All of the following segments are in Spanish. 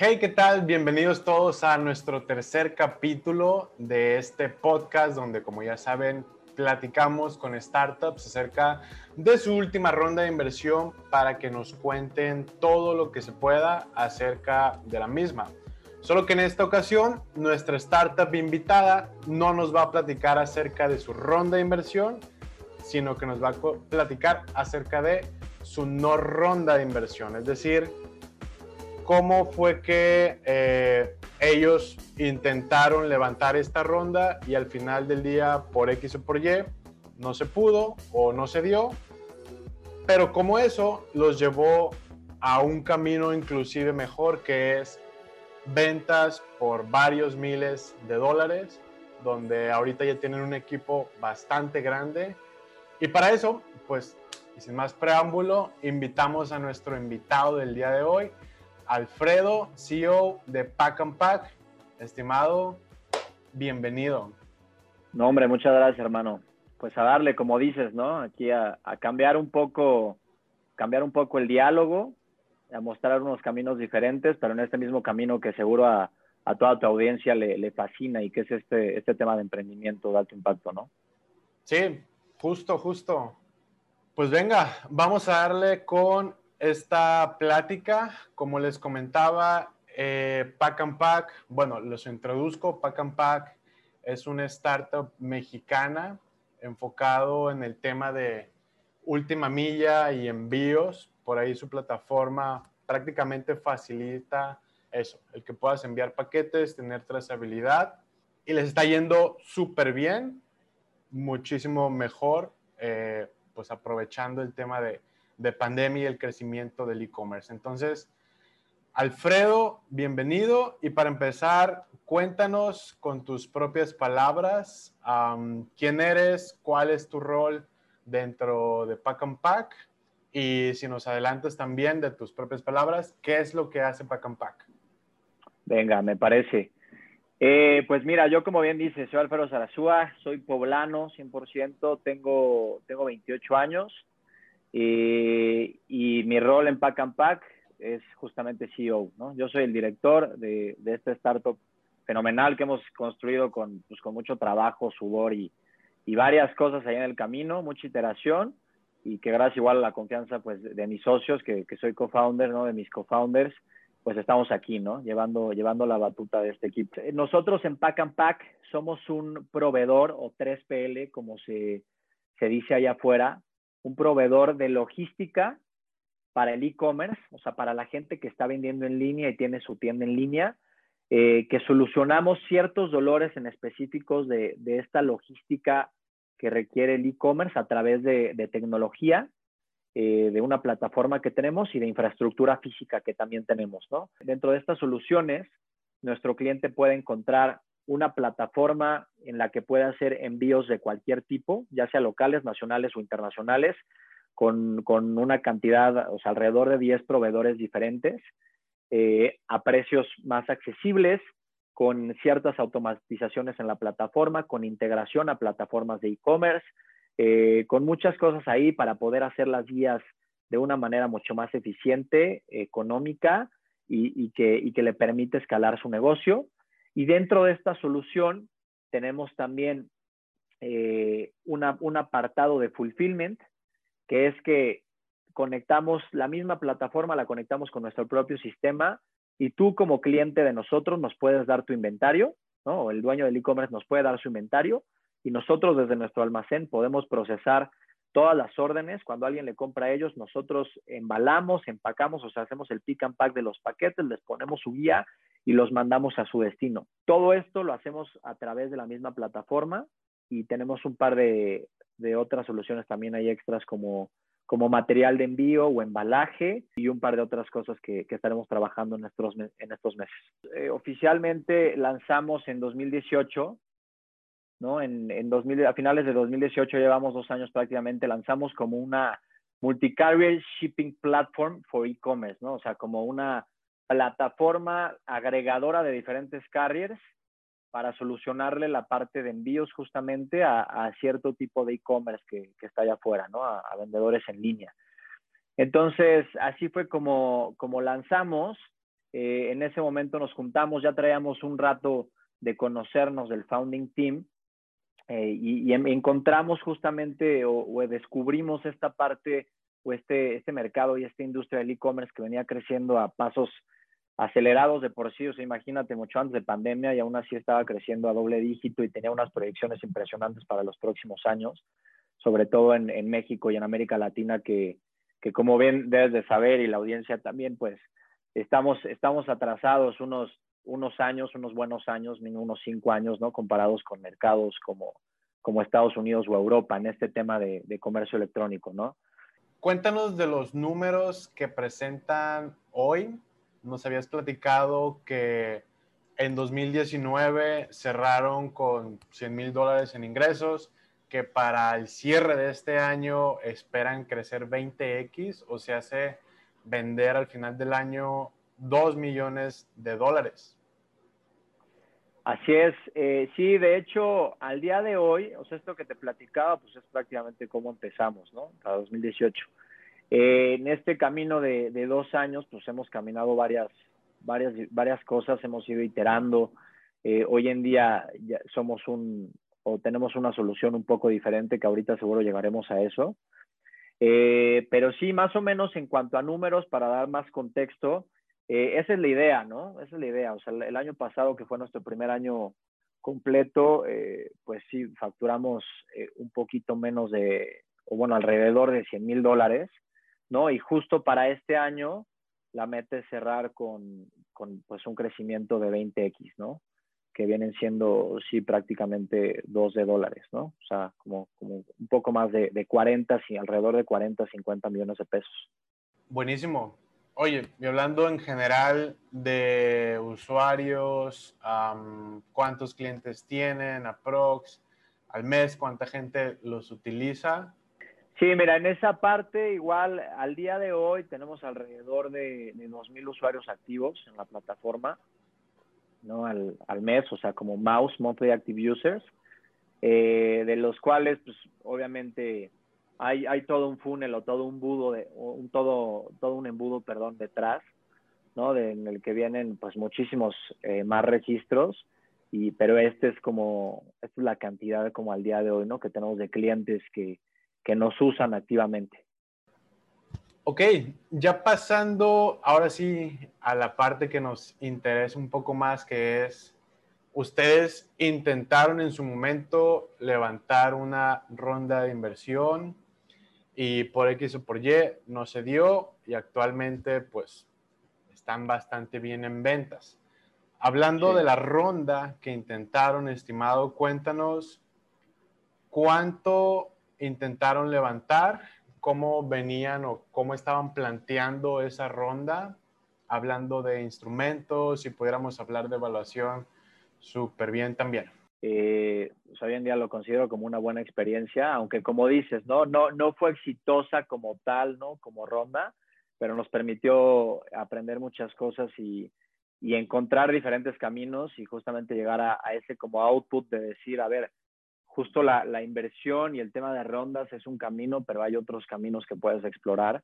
Hey, ¿qué tal? Bienvenidos todos a nuestro tercer capítulo de este podcast donde, como ya saben, platicamos con startups acerca de su última ronda de inversión para que nos cuenten todo lo que se pueda acerca de la misma. Solo que en esta ocasión nuestra startup invitada no nos va a platicar acerca de su ronda de inversión, sino que nos va a platicar acerca de su no ronda de inversión, es decir, cómo fue que eh, ellos intentaron levantar esta ronda y al final del día, por X o por Y, no se pudo o no se dio, pero como eso los llevó a un camino inclusive mejor que es ventas por varios miles de dólares, donde ahorita ya tienen un equipo bastante grande. Y para eso, pues, sin más preámbulo, invitamos a nuestro invitado del día de hoy, Alfredo, CEO de Pack and Pack. Estimado, bienvenido. No, hombre, muchas gracias, hermano. Pues a darle, como dices, ¿no? Aquí a, cambiar un poco, cambiar un poco el diálogo, a mostrar unos caminos diferentes, pero en este mismo camino que seguro a, toda tu audiencia le, le, fascina y que es este, este tema de emprendimiento de alto impacto, ¿no? Sí, justo, justo. Pues venga, vamos a darle con esta plática. Como les comentaba, eh, Pack and Pack, bueno, los introduzco. Pack and Pack es una startup mexicana enfocado en el tema de última milla y envíos. Por ahí su plataforma prácticamente facilita eso, el que puedas enviar paquetes, tener trazabilidad y les está yendo súper bien, muchísimo mejor, eh, pues aprovechando el tema de, de pandemia y el crecimiento del e-commerce. Entonces, Alfredo, bienvenido. Y para empezar, cuéntanos con tus propias palabras quién eres, cuál es tu rol dentro de Pack and Pack y si nos adelantas también de tus propias palabras, ¿qué es lo que hace Pack and Pack? Venga, me parece. Eh, pues mira, yo como bien dices, soy Alfredo Zarazúa, soy poblano 100%, tengo, tengo 28 años. Y, y, mi rol en Pack and Pack es justamente CEO, ¿no? Yo soy el director de, de este startup fenomenal que hemos construido con, pues, con mucho trabajo, sudor y, y, varias cosas ahí en el camino, mucha iteración y que gracias igual a la confianza pues de mis socios, que, que soy co-founder, ¿no? De mis co-founders, pues estamos aquí, ¿no? Llevando, llevando la batuta de este equipo. Nosotros en Pack and Pack somos un proveedor o 3PL, como se, se dice allá afuera, un proveedor de logística para el e-commerce, o sea, para la gente que está vendiendo en línea y tiene su tienda en línea, eh, que solucionamos ciertos dolores en específicos de, esta logística que requiere el e-commerce a través de, tecnología, eh, de una plataforma que tenemos y de infraestructura física que también tenemos. Dentro de estas soluciones, nuestro cliente puede encontrar una plataforma en la que pueda hacer envíos de cualquier tipo, ya sea locales, nacionales o internacionales, con, una cantidad, o sea, alrededor de 10 proveedores diferentes, eh, a precios más accesibles, con ciertas automatizaciones en la plataforma, con integración a plataformas de e-commerce, eh, con muchas cosas ahí para poder hacer las guías de una manera mucho más eficiente, económica y, que, y que le permite escalar su negocio. Y dentro de esta solución tenemos también eh, un apartado de fulfillment, que es que conectamos la misma plataforma, la conectamos con nuestro propio sistema y tú como cliente de nosotros nos puedes dar tu inventario, ¿no? El dueño del e-commerce nos puede dar su inventario y nosotros desde nuestro almacén podemos procesar todas las órdenes. Cuando alguien le compra a ellos, nosotros embalamos, empacamos, o sea, hacemos el pick and pack de los paquetes, les ponemos su guía y los mandamos a su destino. Todo esto lo hacemos a través de la misma plataforma y tenemos un par de, otras soluciones también hay extras como, como material de envío o embalaje y un par de otras cosas que, estaremos trabajando en estos, en estos meses. Eh, oficialmente lanzamos en 2018 ¿no? En, en 2000, a finales de 2018 llevamos dos años prácticamente, lanzamos como una multi-carrier shipping platform for e-commerce, ¿no? O sea, como una plataforma agregadora de diferentes carriers para solucionarle la parte de envíos justamente a, cierto tipo de e-commerce que, está allá afuera, ¿no? A, vendedores en línea. Entonces, así fue como, como lanzamos Eh, en ese momento nos juntamos, ya traíamos un rato de conocernos del founding team eh, y, em, encontramos justamente o, descubrimos esta parte o este, este mercado y esta industria del e-commerce que venía creciendo a pasos acelerados de por sí, o sea, imagínate mucho antes de pandemia y aún así estaba creciendo a doble dígito y tenía unas proyecciones impresionantes para los próximos años, sobre todo en, México y en América Latina, que, que, como bien debes de saber y la audiencia también, pues estamos, estamos atrasados unos, unos años, unos buenos años, unos cinco años, ¿no? Comparados con mercados como, como Estados Unidos o Europa en este tema de, de comercio electrónico, ¿no? Cuéntanos de los números que presentan hoy nos habías platicado que en 2019 cerraron con 100 mil dólares en ingresos, que para el cierre de este año esperan crecer 20x o se hace vender al final del año 2 millones de dólares. Así es, eh, sí, de hecho, al día de hoy, o sea, esto que te platicaba, pues es prácticamente cómo empezamos, ¿no? Para 2018. Eh, en este camino de, dos años, pues hemos caminado varias, cosas, hemos ido iterando. Eh, hoy en día somos un, o tenemos una solución un poco diferente, que ahorita seguro llegaremos a eso. Eh, pero sí, más o menos en cuanto a números, para dar más contexto, esa es la idea, ¿no? Esa es la idea. O sea, el, año pasado, que fue nuestro primer año completo, pues sí, facturamos un poquito menos de, o bueno, alrededor de 100 mil dólares. ¿No? Y justo para este año la meta es cerrar con, pues un crecimiento de 20x, ¿no? Que vienen siendo, sí, prácticamente 2 de dólares, ¿no? O sea, como, un poco más de, de 40, sí, alrededor de 40, 50 millones de pesos. Buenísimo. Oye, y hablando en general de usuarios, ¿cuántos clientes tienen, aprox, al mes, cuánta gente los utiliza? Sí, mira, en esa parte igual al día de hoy tenemos alrededor de, de 2.000 usuarios activos en la plataforma, ¿no? Al, al, mes, o sea, como mouse, monthly active users, eh, de los cuales, pues, obviamente hay, hay todo un funnel o todo un budo, de, un, todo, todo un embudo, perdón, detrás, ¿no? De, en el que vienen, pues, muchísimos eh, más registros, y, pero este es como, esta es la cantidad como al día de hoy, ¿no? Que tenemos de clientes que que nos usan activamente. Ok, ya pasando ahora sí a la parte que nos interesa un poco más, que es, ustedes intentaron en su momento levantar una ronda de inversión y por X o por Y no se dio y actualmente pues están bastante bien en ventas. Hablando de la ronda que intentaron, estimado, cuéntanos cuánto intentaron levantar, cómo venían o cómo estaban planteando esa ronda, hablando de instrumentos, si pudiéramos hablar de evaluación, súper bien también. Eh, pues, hoy en día lo considero como una buena experiencia, aunque como dices, ¿no? No, no fue exitosa como tal, ¿no? Como ronda, pero nos permitió aprender muchas cosas y, y encontrar diferentes caminos y justamente llegar a, a, ese como output de decir, a ver, justo la, la, inversión y el tema de rondas es un camino, pero hay otros caminos que puedes explorar.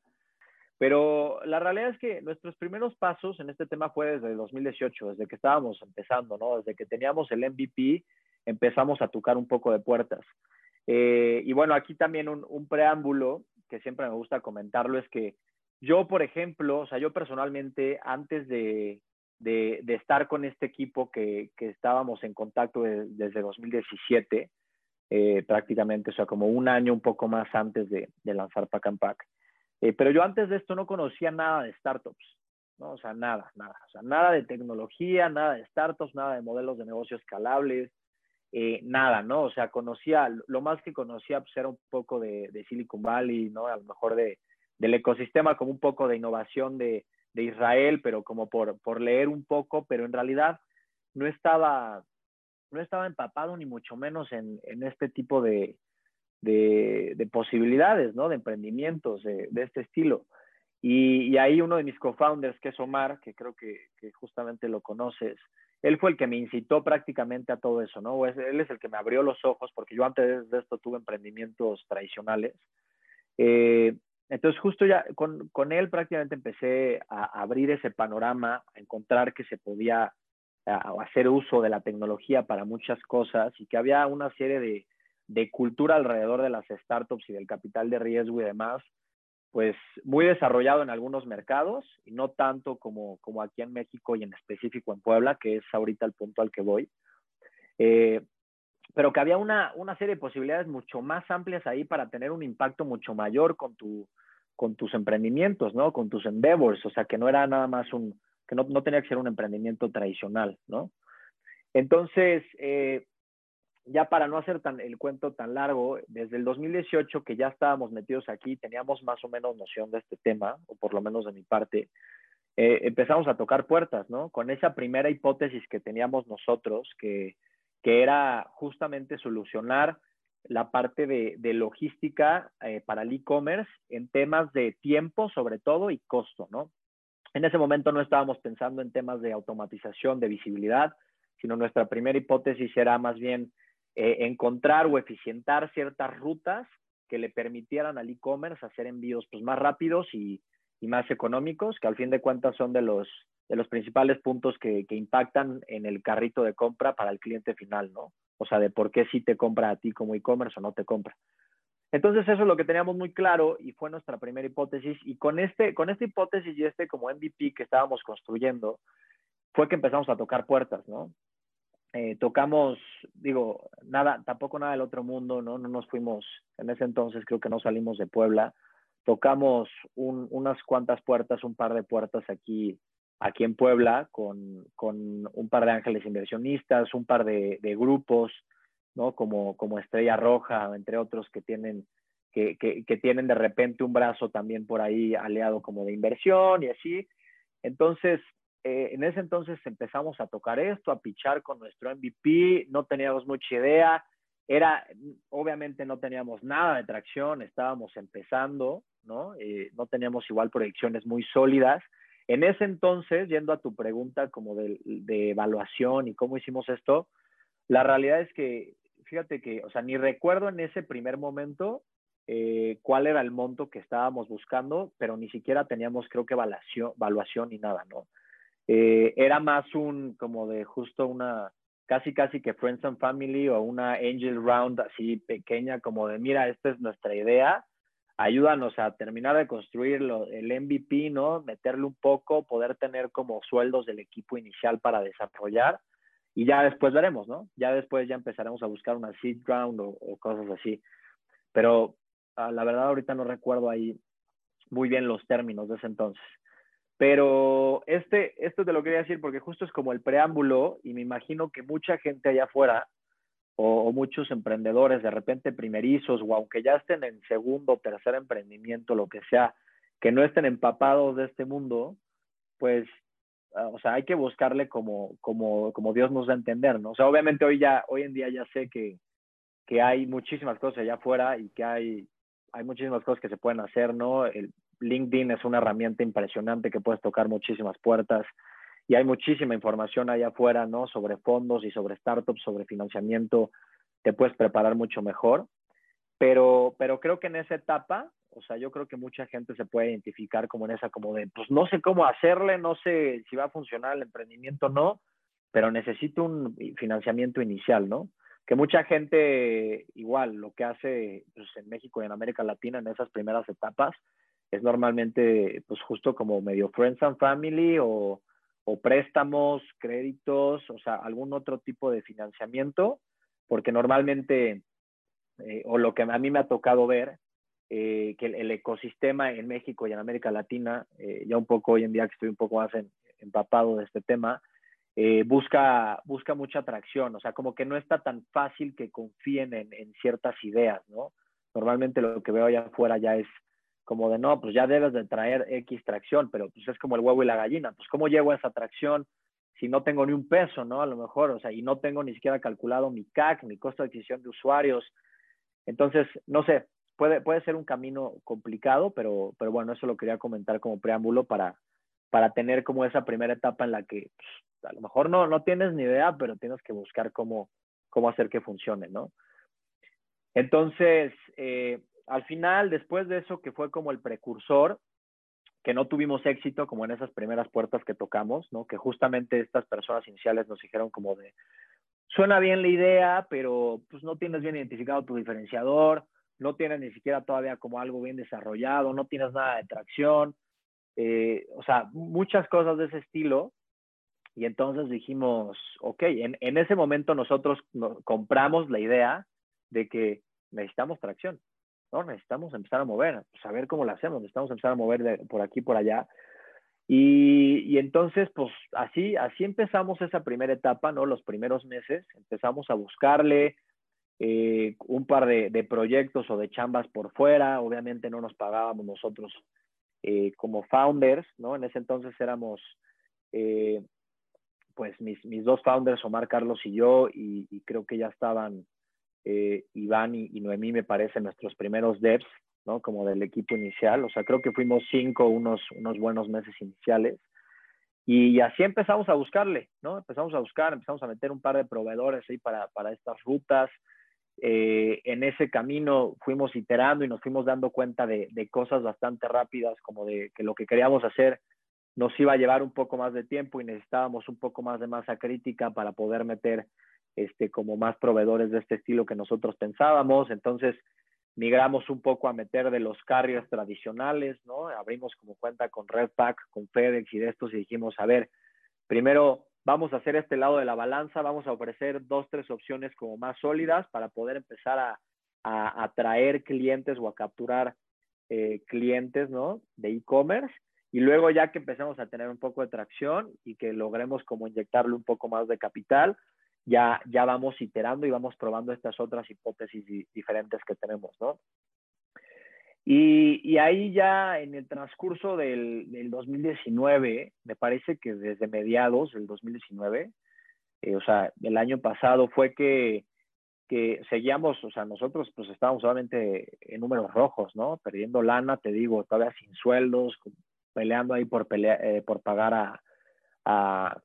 Pero la realidad es que nuestros primeros pasos en este tema fue desde 2018, desde que estábamos empezando, ¿no? Desde que teníamos el MVP, empezamos a tocar un poco de puertas. Eh, y bueno, aquí también un, un, preámbulo que siempre me gusta comentarlo es que yo, por ejemplo, o sea, yo personalmente, antes de, de, de estar con este equipo que, que estábamos en contacto desde 2017, eh, prácticamente, o sea, como un año un poco más antes de, lanzar Pack and Pack. Eh, pero yo antes de esto no conocía nada de startups, ¿no? O sea, nada, nada. O sea, nada de tecnología, nada de startups, nada de modelos de negocio escalables, eh, nada, ¿no? O sea, conocía, lo más que conocía pues era un poco de, de Silicon Valley, ¿no? A lo mejor de, del ecosistema, como un poco de innovación de, de Israel, pero como por, por leer un poco, pero en realidad no estaba no estaba empapado ni mucho menos en, en este tipo de, de, de, posibilidades, ¿no? De emprendimientos de, de este estilo. Y, ahí uno de mis co-founders, que es Omar, que creo que, que, justamente lo conoces, él fue el que me incitó prácticamente a todo eso, ¿no? Él es el que me abrió los ojos, porque yo antes de esto tuve emprendimientos tradicionales. Eh, Entonces, justo ya con, con, él prácticamente empecé a abrir ese panorama, a encontrar que se podía hacer uso de la tecnología para muchas cosas y que había una serie de, de cultura alrededor de las startups y del capital de riesgo y demás, pues muy desarrollado en algunos mercados y no tanto como, como aquí en México y en específico en Puebla, que es ahorita el punto al que voy. Eh, pero que había una, una, serie de posibilidades mucho más amplias ahí para tener un impacto mucho mayor con, tu, con tus emprendimientos, ¿no? Con tus endeavors, o sea, que no era nada más un, que no, no tenía que ser un emprendimiento tradicional, ¿no? Entonces, eh, ya para no hacer tan, el cuento tan largo, desde el 2018 que ya estábamos metidos aquí, teníamos más o menos noción de este tema, o por lo menos de mi parte, eh, empezamos a tocar puertas, ¿no? Con esa primera hipótesis que teníamos nosotros, que que era justamente solucionar la parte de, logística eh, para el e-commerce en temas de tiempo sobre todo y costo, ¿no? En ese momento no estábamos pensando en temas de automatización, de visibilidad, sino nuestra primera hipótesis era más bien eh, encontrar o eficientar ciertas rutas que le permitieran al e-commerce hacer envíos pues, más rápidos y, más económicos, que al fin de cuentas son de los, de los principales puntos que, que, impactan en el carrito de compra para el cliente final, ¿no? O sea, de por qué sí te compra a ti como e-commerce o no te compra. Entonces eso es lo que teníamos muy claro y fue nuestra primera hipótesis y con, este, con esta hipótesis y este como MVP que estábamos construyendo fue que empezamos a tocar puertas, ¿no? Eh, tocamos, digo, nada, tampoco nada del otro mundo, ¿no? No nos fuimos, en ese entonces creo que no salimos de Puebla, tocamos un, unas cuantas puertas, un par de puertas aquí aquí en Puebla con, con, un par de ángeles inversionistas, un par de, de grupos, ¿no? Como, como, Estrella Roja, entre otros, que tienen, que, que, tienen de repente un brazo también por ahí aliado como de inversión y así. Entonces, eh, en ese entonces empezamos a tocar esto, a pichar con nuestro MVP, no teníamos mucha idea, era, obviamente no teníamos nada de tracción, estábamos empezando, ¿no? Eh, no teníamos igual proyecciones muy sólidas, en ese entonces, yendo a tu pregunta como de, evaluación y cómo hicimos esto, la realidad es que, fíjate que, o sea, ni recuerdo en ese primer momento eh, cuál era el monto que estábamos buscando, pero ni siquiera teníamos, creo que, evaluación, evaluación ni nada, ¿no? Eh, era más un, como de justo una, casi, casi que Friends and Family o una Angel Round así pequeña, como de, mira, esta es nuestra idea, ayúdanos a terminar de construir el MVP, ¿no? Meterle un poco, poder tener como sueldos del equipo inicial para desarrollar y ya después veremos, ¿no? Ya después ya empezaremos a buscar una seed round o, cosas así. Pero ah, la verdad ahorita no recuerdo ahí muy bien los términos de ese entonces. Pero este, esto te lo quería decir porque justo es como el preámbulo y me imagino que mucha gente allá afuera o, muchos emprendedores de repente primerizos o aunque ya estén en segundo o tercer emprendimiento, lo que sea, que no estén empapados de este mundo, pues, o sea, hay que buscarle como, como, como Dios nos da a entender, ¿no? O sea, obviamente hoy, ya, hoy en día ya sé que, que hay muchísimas cosas allá afuera y que hay, hay muchísimas cosas que se pueden hacer, ¿no? El LinkedIn es una herramienta impresionante que puedes tocar muchísimas puertas y hay muchísima información allá afuera, ¿no? Sobre fondos y sobre startups, sobre financiamiento, te puedes preparar mucho mejor. Pero, pero creo que en esa etapa, o sea, yo creo que mucha gente se puede identificar como en esa, como de, pues no sé cómo hacerle, no sé si va a funcionar el emprendimiento o no, pero necesito un financiamiento inicial, ¿no? Que mucha gente, igual, lo que hace pues, en México y en América Latina en esas primeras etapas, es normalmente, pues justo como medio friends and family o, o préstamos, créditos, o sea, algún otro tipo de financiamiento, porque normalmente, eh, o lo que a mí me ha tocado ver, eh, que el, ecosistema en México y en América Latina, eh, ya un poco hoy en día que estoy un poco más empapado de este tema, busca, busca mucha atracción, o sea, como que no está tan fácil que confíen en, en ciertas ideas, ¿no? Normalmente lo que veo allá afuera ya es como de no, pues ya debes de traer X tracción, pero pues es como el huevo y la gallina, pues cómo llego a esa tracción si no tengo ni un peso, ¿no? A lo mejor, o sea, y no tengo ni siquiera calculado mi CAC, mi costo de adquisición de usuarios. Entonces, no sé, puede, puede ser un camino complicado, pero, pero bueno, eso lo quería comentar como preámbulo para, para tener como esa primera etapa en la que pues, a lo mejor no, no tienes ni idea, pero tienes que buscar cómo, cómo hacer que funcione, ¿no? Entonces, eh, al final, después de eso, que fue como el precursor, que no tuvimos éxito como en esas primeras puertas que tocamos, ¿no? Que justamente estas personas iniciales nos dijeron como de, suena bien la idea, pero pues no tienes bien identificado tu diferenciador, no tienes ni siquiera todavía como algo bien desarrollado, no tienes nada de tracción, eh, o sea, muchas cosas de ese estilo. Y entonces dijimos, ok, en, en ese momento nosotros compramos la idea de que necesitamos tracción, ¿no? Necesitamos empezar a mover, saber pues, cómo lo hacemos, necesitamos empezar a mover por aquí, por allá. Y, y, entonces, pues así, así empezamos esa primera etapa, ¿no? Los primeros meses, empezamos a buscarle eh, un par de, proyectos o de chambas por fuera, obviamente no nos pagábamos nosotros eh, como founders, ¿no? En ese entonces éramos, eh, pues mis, mis, dos founders, Omar Carlos y yo, y, creo que ya estaban Iván y, y Noemí, me parece, nuestros primeros devs, ¿no? Como del equipo inicial. O sea, creo que fuimos cinco unos, unos buenos meses iniciales. Y así empezamos a buscarle, ¿no? Empezamos a buscar, empezamos a meter un par de proveedores ahí para, para estas rutas. Eh, en ese camino fuimos iterando y nos fuimos dando cuenta de, cosas bastante rápidas, como de que lo que queríamos hacer nos iba a llevar un poco más de tiempo y necesitábamos un poco más de masa crítica para poder meter este, como más proveedores de este estilo que nosotros pensábamos. Entonces, migramos un poco a meter de los carriers tradicionales, ¿no? Abrimos como cuenta con Redpack, con FedEx y de estos y dijimos, a ver, primero vamos a hacer este lado de la balanza, vamos a ofrecer dos, tres opciones como más sólidas para poder empezar a, atraer clientes o a capturar eh, clientes, ¿no? De e-commerce. Y luego ya que empecemos a tener un poco de tracción y que logremos como inyectarle un poco más de capital, ya, ya vamos iterando y vamos probando estas otras hipótesis diferentes que tenemos, ¿no? Y, y, ahí ya en el transcurso del, del, 2019, me parece que desde mediados del 2019, eh, o sea, el año pasado fue que, que seguíamos, o sea, nosotros pues estábamos solamente en números rojos, ¿no? Perdiendo lana, te digo, todavía sin sueldos, peleando ahí por, pelea, eh, por pagar a, a,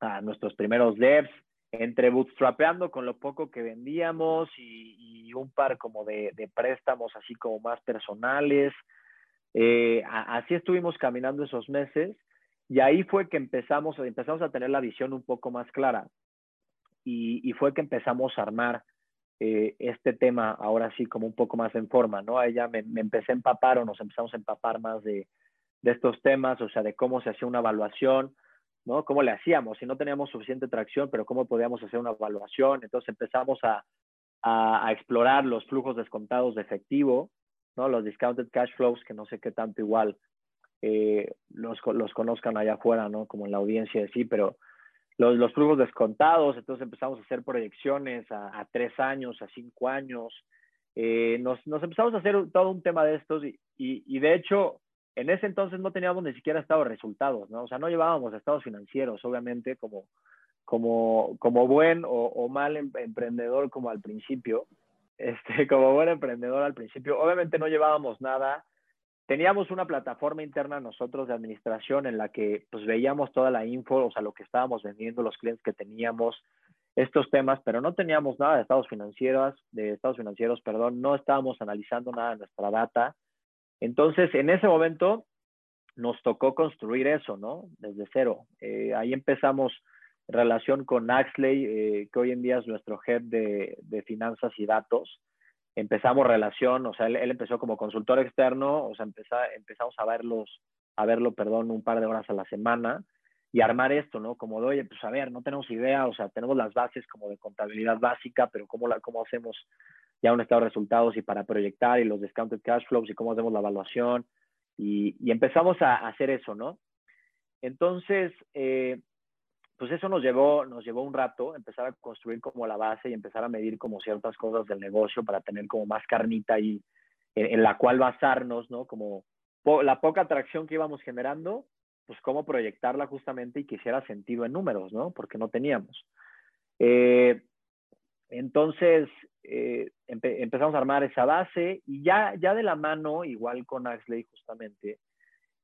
a nuestros primeros devs, entre bootstrapeando con lo poco que vendíamos y, y un par como de, de, préstamos así como más personales. Eh, así estuvimos caminando esos meses y ahí fue que empezamos, empezamos a tener la visión un poco más clara y, y fue que empezamos a armar eh, este tema ahora sí como un poco más en forma, ¿no? Ahí ya me, me empecé a empapar o nos empezamos a empapar más de, de estos temas, o sea, de cómo se hacía una evaluación, ¿no? ¿Cómo le hacíamos? Si no teníamos suficiente tracción, pero cómo podíamos hacer una evaluación. Entonces empezamos a, a, a explorar los flujos descontados de efectivo, ¿no? Los discounted cash flows, que no sé qué tanto igual eh, los, los conozcan allá afuera, ¿no? Como en la audiencia, sí, pero los, los flujos descontados, entonces empezamos a hacer proyecciones a, a tres años, a cinco años. Eh, nos, nos, empezamos a hacer todo un tema de estos y, y, y de hecho en ese entonces no teníamos ni siquiera estados resultados, ¿no? O sea, no llevábamos estados financieros, obviamente, como, como, como buen o, o mal em, emprendedor como al principio. Este, como buen emprendedor al principio, obviamente no llevábamos nada. Teníamos una plataforma interna nosotros de administración en la que pues veíamos toda la info, o sea, lo que estábamos vendiendo, los clientes que teníamos, estos temas, pero no teníamos nada de estados financieros, de estados financieros, perdón, no estábamos analizando nada de nuestra data entonces, en ese momento nos tocó construir eso, ¿no? Desde cero. Eh, ahí empezamos relación con Axley, eh, que hoy en día es nuestro head de, finanzas y datos. Empezamos relación, o sea, él, empezó como consultor externo, o sea, empezamos a verlos, a verlo, perdón, un par de horas a la semana y armar esto, ¿no? Como de, oye, pues a ver, no tenemos idea, o sea, tenemos las bases como de contabilidad básica, pero ¿cómo, la, cómo hacemos ya un estado de resultados y para proyectar y los discounted cash flows y cómo hacemos la evaluación. Y, y empezamos a, hacer eso, ¿no? Entonces, eh, pues eso nos llevó, nos llevó un rato empezar a construir como la base y empezar a medir como ciertas cosas del negocio para tener como más carnita ahí en, en la cual basarnos, ¿no? Como po la poca atracción que íbamos generando, pues cómo proyectarla justamente y que hiciera sentido en números, ¿no? Porque no teníamos. Eh, entonces, eh, empe empezamos a armar esa base y ya, ya de la mano, igual con Axley justamente,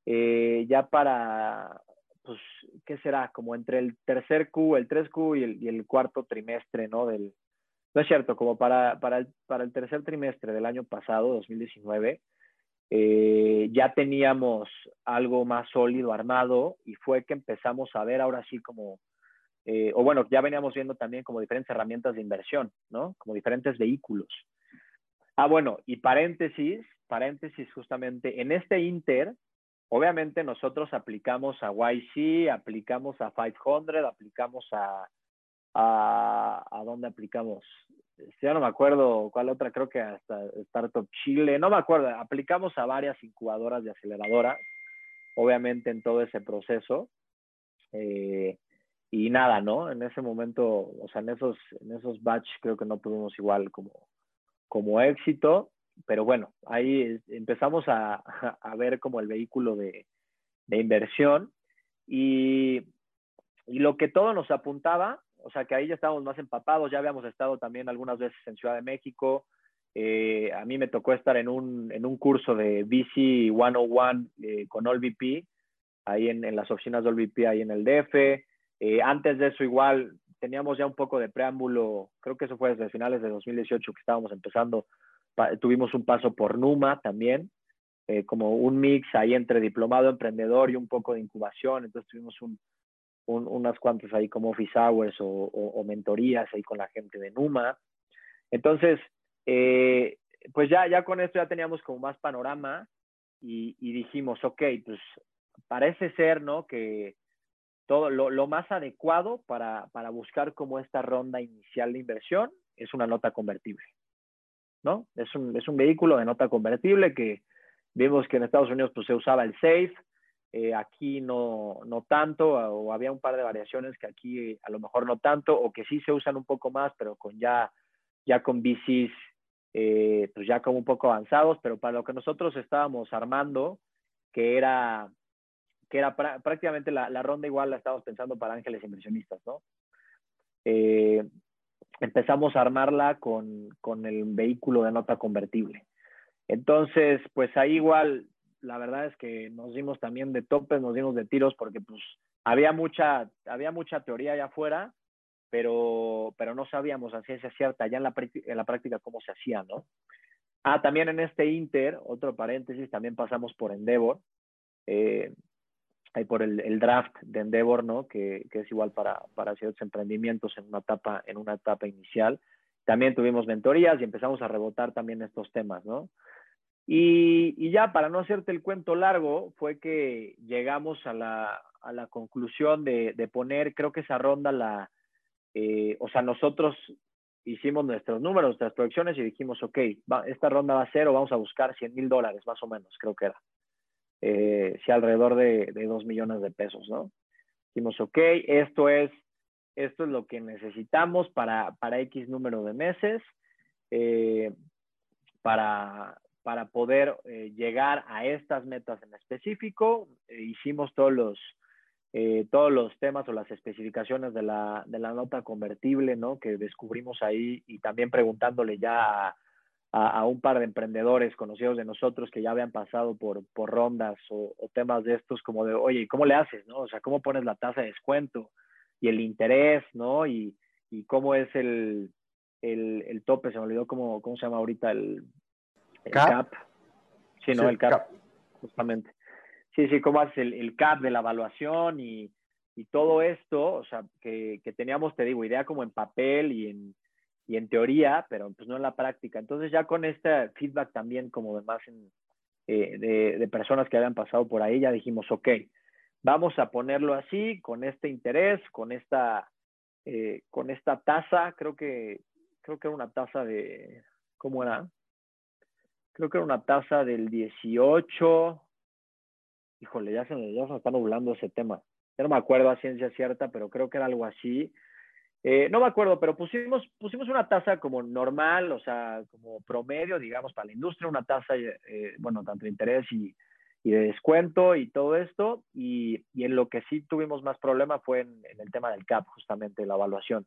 eh, ya para, pues, ¿qué será? Como entre el tercer Q, el 3Q y el, y el cuarto trimestre, ¿no? Del, no es cierto, como para, para, el, para el tercer trimestre del año pasado, 2019, eh, ya teníamos algo más sólido armado y fue que empezamos a ver ahora sí como, eh, o bueno, ya veníamos viendo también como diferentes herramientas de inversión, ¿no? Como diferentes vehículos. Ah, bueno, y paréntesis, paréntesis justamente, en este Inter, obviamente nosotros aplicamos a YC, aplicamos a 500, aplicamos a, a, ¿a dónde aplicamos? Ya no me acuerdo cuál otra, creo que hasta Startup Chile, no me acuerdo, aplicamos a varias incubadoras y aceleradoras, obviamente en todo ese proceso. Eh, y nada, ¿no? En ese momento, o sea, en esos, en esos batch creo que no tuvimos igual como, como éxito, pero bueno, ahí empezamos a, a ver como el vehículo de, de inversión y, y, lo que todo nos apuntaba o sea que ahí ya estábamos más empapados, ya habíamos estado también algunas veces en Ciudad de México. Eh, a mí me tocó estar en un, en un curso de VC 101 eh, con OLVP, ahí en, en, las oficinas de OLVP, ahí en el DF. Eh, antes de eso igual teníamos ya un poco de preámbulo, creo que eso fue desde finales de 2018 que estábamos empezando, tuvimos un paso por Numa también, eh, como un mix ahí entre diplomado emprendedor y un poco de incubación, entonces tuvimos un, unas cuantas ahí como office hours o, mentorías ahí con la gente de Numa. Entonces, eh, pues ya, ya con esto ya teníamos como más panorama y, dijimos, ok, pues parece ser, ¿no? Que todo lo, lo más adecuado para, para, buscar como esta ronda inicial de inversión es una nota convertible, ¿no? Es un, es un vehículo de nota convertible que vimos que en Estados Unidos pues se usaba el SAFE, eh, aquí no, no tanto, o había un par de variaciones que aquí a lo mejor no tanto, o que sí se usan un poco más, pero con ya, ya con bicis, eh, pues ya como un poco avanzados, pero para lo que nosotros estábamos armando, que era, que era prácticamente la, ronda igual la estábamos pensando para ángeles inversionistas, ¿no? Eh, empezamos a armarla con, con el vehículo de nota convertible. Entonces, pues ahí igual la verdad es que nos dimos también de topes, nos dimos de tiros porque pues había mucha, había mucha teoría allá afuera, pero, pero no sabíamos a ciencia cierta ya en la, en la práctica cómo se hacía, ¿no? Ah, también en este Inter, otro paréntesis, también pasamos por Endeavor, eh, hay por el, draft de Endeavor, ¿no? Que, es igual para, para ciertos emprendimientos en una etapa, en una etapa inicial. También tuvimos mentorías y empezamos a rebotar también estos temas, ¿no? Y, ya, para no hacerte el cuento largo, fue que llegamos a la, conclusión de, de, poner, creo que esa ronda la, eh, o sea, nosotros hicimos nuestros números, nuestras proyecciones y dijimos, ok, esta ronda va a ser o vamos a buscar 100 mil dólares, más o menos, creo que era. Eh, sí, alrededor de, de 2 millones de pesos, ¿no? Dijimos, ok, esto es, esto es lo que necesitamos para, para X número de meses. Eh, para, para poder eh, llegar a estas metas en específico. Eh, hicimos todos los, todos los temas o las especificaciones de la, de la, nota convertible, ¿no? Que descubrimos ahí y también preguntándole ya a, a, un par de emprendedores conocidos de nosotros que ya habían pasado por, por rondas o, o, temas de estos como de, oye, ¿cómo le haces, no? O sea, ¿cómo pones la tasa de descuento y el interés, ¿no? Y, y cómo es el, el, el, tope, se me olvidó cómo, cómo se llama ahorita el, el cap. Sí, no, el cap, justamente. Sí, sí, cómo haces el, el, cap de la evaluación y, y todo esto, o sea, que, que, teníamos, te digo, idea como en papel y en, y en teoría, pero pues no en la práctica. Entonces ya con este feedback también como de más en, eh, de, personas que habían pasado por ahí, ya dijimos, ok, vamos a ponerlo así, con este interés, con esta, eh, con esta tasa, creo que, creo que era una tasa de, ¿cómo era? creo que era una tasa del 18. Híjole, ya se, me, ya se está nublando ese tema. Ya no me acuerdo a ciencia cierta, pero creo que era algo así. Eh, no me acuerdo, pero pusimos, pusimos una tasa como normal, o sea, como promedio, digamos, para la industria, una tasa, eh, bueno, tanto de interés y, y, de descuento y todo esto. Y, y, en lo que sí tuvimos más problema fue en, en el tema del CAP, justamente, la evaluación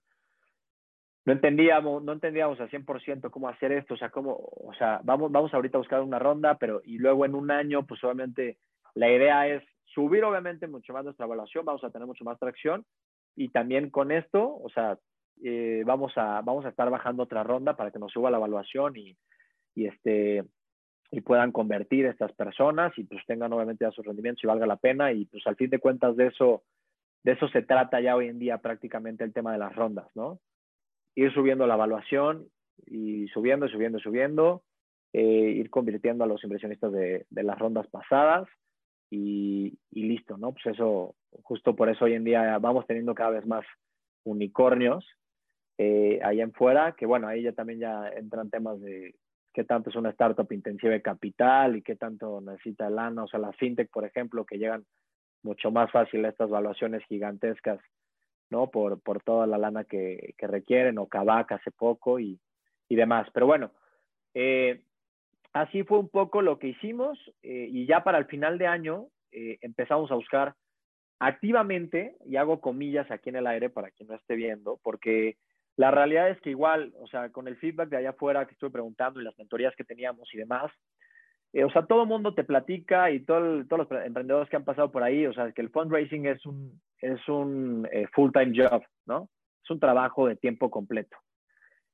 no entendíamos, no entendíamos al 100% cómo hacer esto, o sea, cómo, o sea, vamos, vamos ahorita a buscar una ronda, pero y luego en un año, pues obviamente la idea es subir obviamente mucho más nuestra evaluación, vamos a tener mucho más tracción y también con esto, o sea, eh, vamos, a, vamos a estar bajando otra ronda para que nos suba la evaluación y, y, este, y puedan convertir estas personas y pues tengan obviamente ya sus rendimientos y valga la pena. Y pues al fin de cuentas de eso, de eso se trata ya hoy en día prácticamente el tema de las rondas, ¿no? Ir subiendo la evaluación y subiendo, subiendo, subiendo, eh, ir convirtiendo a los inversionistas de, de las rondas pasadas y, listo, ¿no? Pues eso, justo por eso hoy en día vamos teniendo cada vez más unicornios eh, allá en fuera, que bueno, ahí ya también ya entran temas de qué tanto es una startup intensiva de capital y qué tanto necesita lana, o sea, las fintech, por ejemplo, que llegan mucho más fácil a estas valuaciones gigantescas, ¿no? Por, por toda la lana que, que requieren, o Kavak hace poco y, y demás. Pero bueno, eh, así fue un poco lo que hicimos eh, y ya para el final de año eh, empezamos a buscar activamente, y hago comillas aquí en el aire para quien no esté viendo, porque la realidad es que igual, o sea, con el feedback de allá afuera que estuve preguntando y las mentorías que teníamos y demás, eh, o sea, todo el mundo te platica y todo todos los emprendedores que han pasado por ahí, o sea, que el fundraising es un, es un full-time job, ¿no? Es un trabajo de tiempo completo.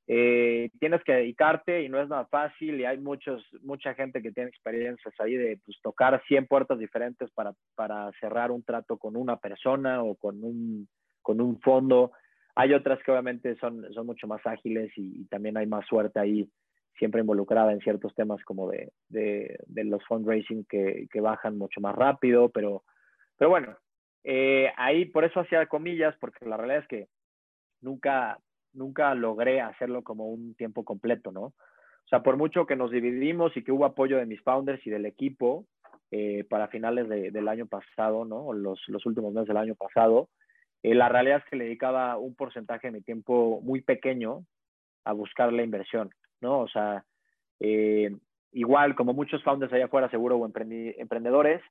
Eh, tienes que dedicarte y no es nada fácil y hay muchos, mucha gente que tiene experiencias ahí de pues, tocar 100 puertas diferentes para, para cerrar un trato con una persona o con un, con un fondo. Hay otras que obviamente son, son mucho más ágiles y, también hay más suerte ahí siempre involucrada en ciertos temas como de, de, de los fundraising que, que, bajan mucho más rápido, pero, pero bueno, eh, ahí por eso hacía comillas, porque la realidad es que nunca, nunca logré hacerlo como un tiempo completo, ¿no? O sea, por mucho que nos dividimos y que hubo apoyo de mis founders y del equipo eh, para finales de, del año pasado, ¿no? O los, los últimos meses del año pasado, eh, la realidad es que le dedicaba un porcentaje de mi tiempo muy pequeño a buscar la inversión, ¿no? O sea, eh, igual como muchos founders allá afuera, seguro, o emprendedores,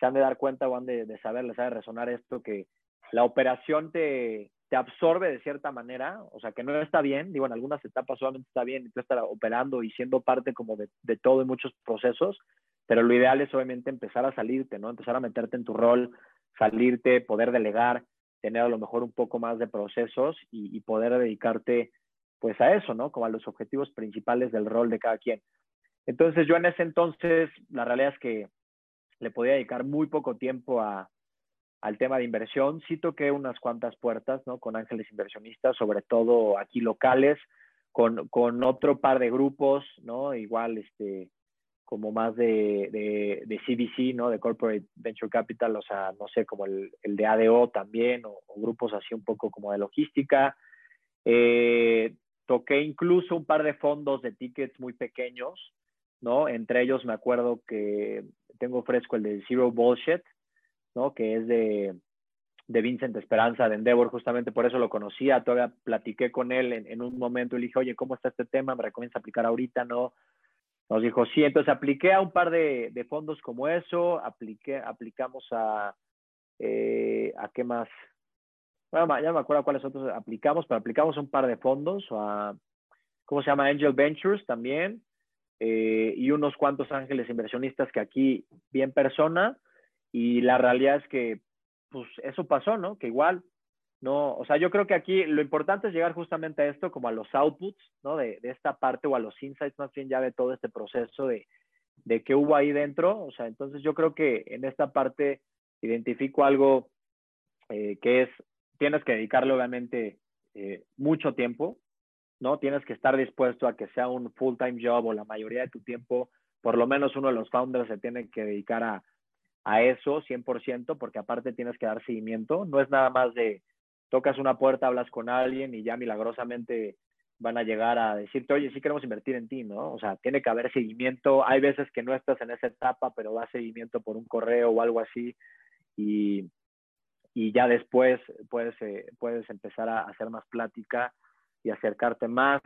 se han de dar cuenta o han de, de saber, les ha de resonar esto, que la operación te, te absorbe de cierta manera, o sea, que no está bien, digo, en algunas etapas solamente está bien tú estás operando y siendo parte como de, de todo en muchos procesos, pero lo ideal es obviamente empezar a salirte, ¿no? Empezar a meterte en tu rol, salirte, poder delegar, tener a lo mejor un poco más de procesos y, y poder dedicarte pues a eso, ¿no? Como a los objetivos principales del rol de cada quien. Entonces yo en ese entonces, la realidad es que le podía dedicar muy poco tiempo a, al tema de inversión. Sí toqué unas cuantas puertas, ¿no? Con ángeles inversionistas, sobre todo aquí locales, con, con otro par de grupos, ¿no? Igual, este, como más de, de, CVC, ¿no? De Corporate Venture Capital, o sea, no sé, como el, el de ADO también, o, o, grupos así un poco como de logística. Eh, toqué incluso un par de fondos de tickets muy pequeños, ¿no? Entre ellos me acuerdo que tengo fresco el de Zero Bullshit, ¿no? Que es de, de Vincent Esperanza de Endeavor, justamente por eso lo conocía, todavía platiqué con él en, en, un momento y le dije, oye, ¿cómo está este tema? ¿Me recomiendas aplicar ahorita? No. Nos dijo, sí, entonces apliqué a un par de, fondos como eso, apliqué, aplicamos a, eh, ¿a qué más? ya me acuerdo cuáles otros aplicamos, pero aplicamos un par de fondos, a, ¿cómo se llama? Angel Ventures también, eh, y unos cuantos ángeles inversionistas que aquí bien persona, y la realidad es que, pues eso pasó, ¿no? Que igual, no, o sea, yo creo que aquí lo importante es llegar justamente a esto, como a los outputs, ¿no? De, de esta parte o a los insights más bien ya de todo este proceso de, de qué hubo ahí dentro, o sea, entonces yo creo que en esta parte identifico algo eh, que es tienes que dedicarle obviamente eh, mucho tiempo, ¿no? Tienes que estar dispuesto a que sea un full-time job o la mayoría de tu tiempo, por lo menos uno de los founders se tiene que dedicar a, a eso 100%, porque aparte tienes que dar seguimiento. No es nada más de tocas una puerta, hablas con alguien y ya milagrosamente van a llegar a decirte, oye, sí queremos invertir en ti, ¿no? O sea, tiene que haber seguimiento. Hay veces que no estás en esa etapa, pero da seguimiento por un correo o algo así. Y, y ya después puedes, eh, puedes empezar a hacer más plática y acercarte más.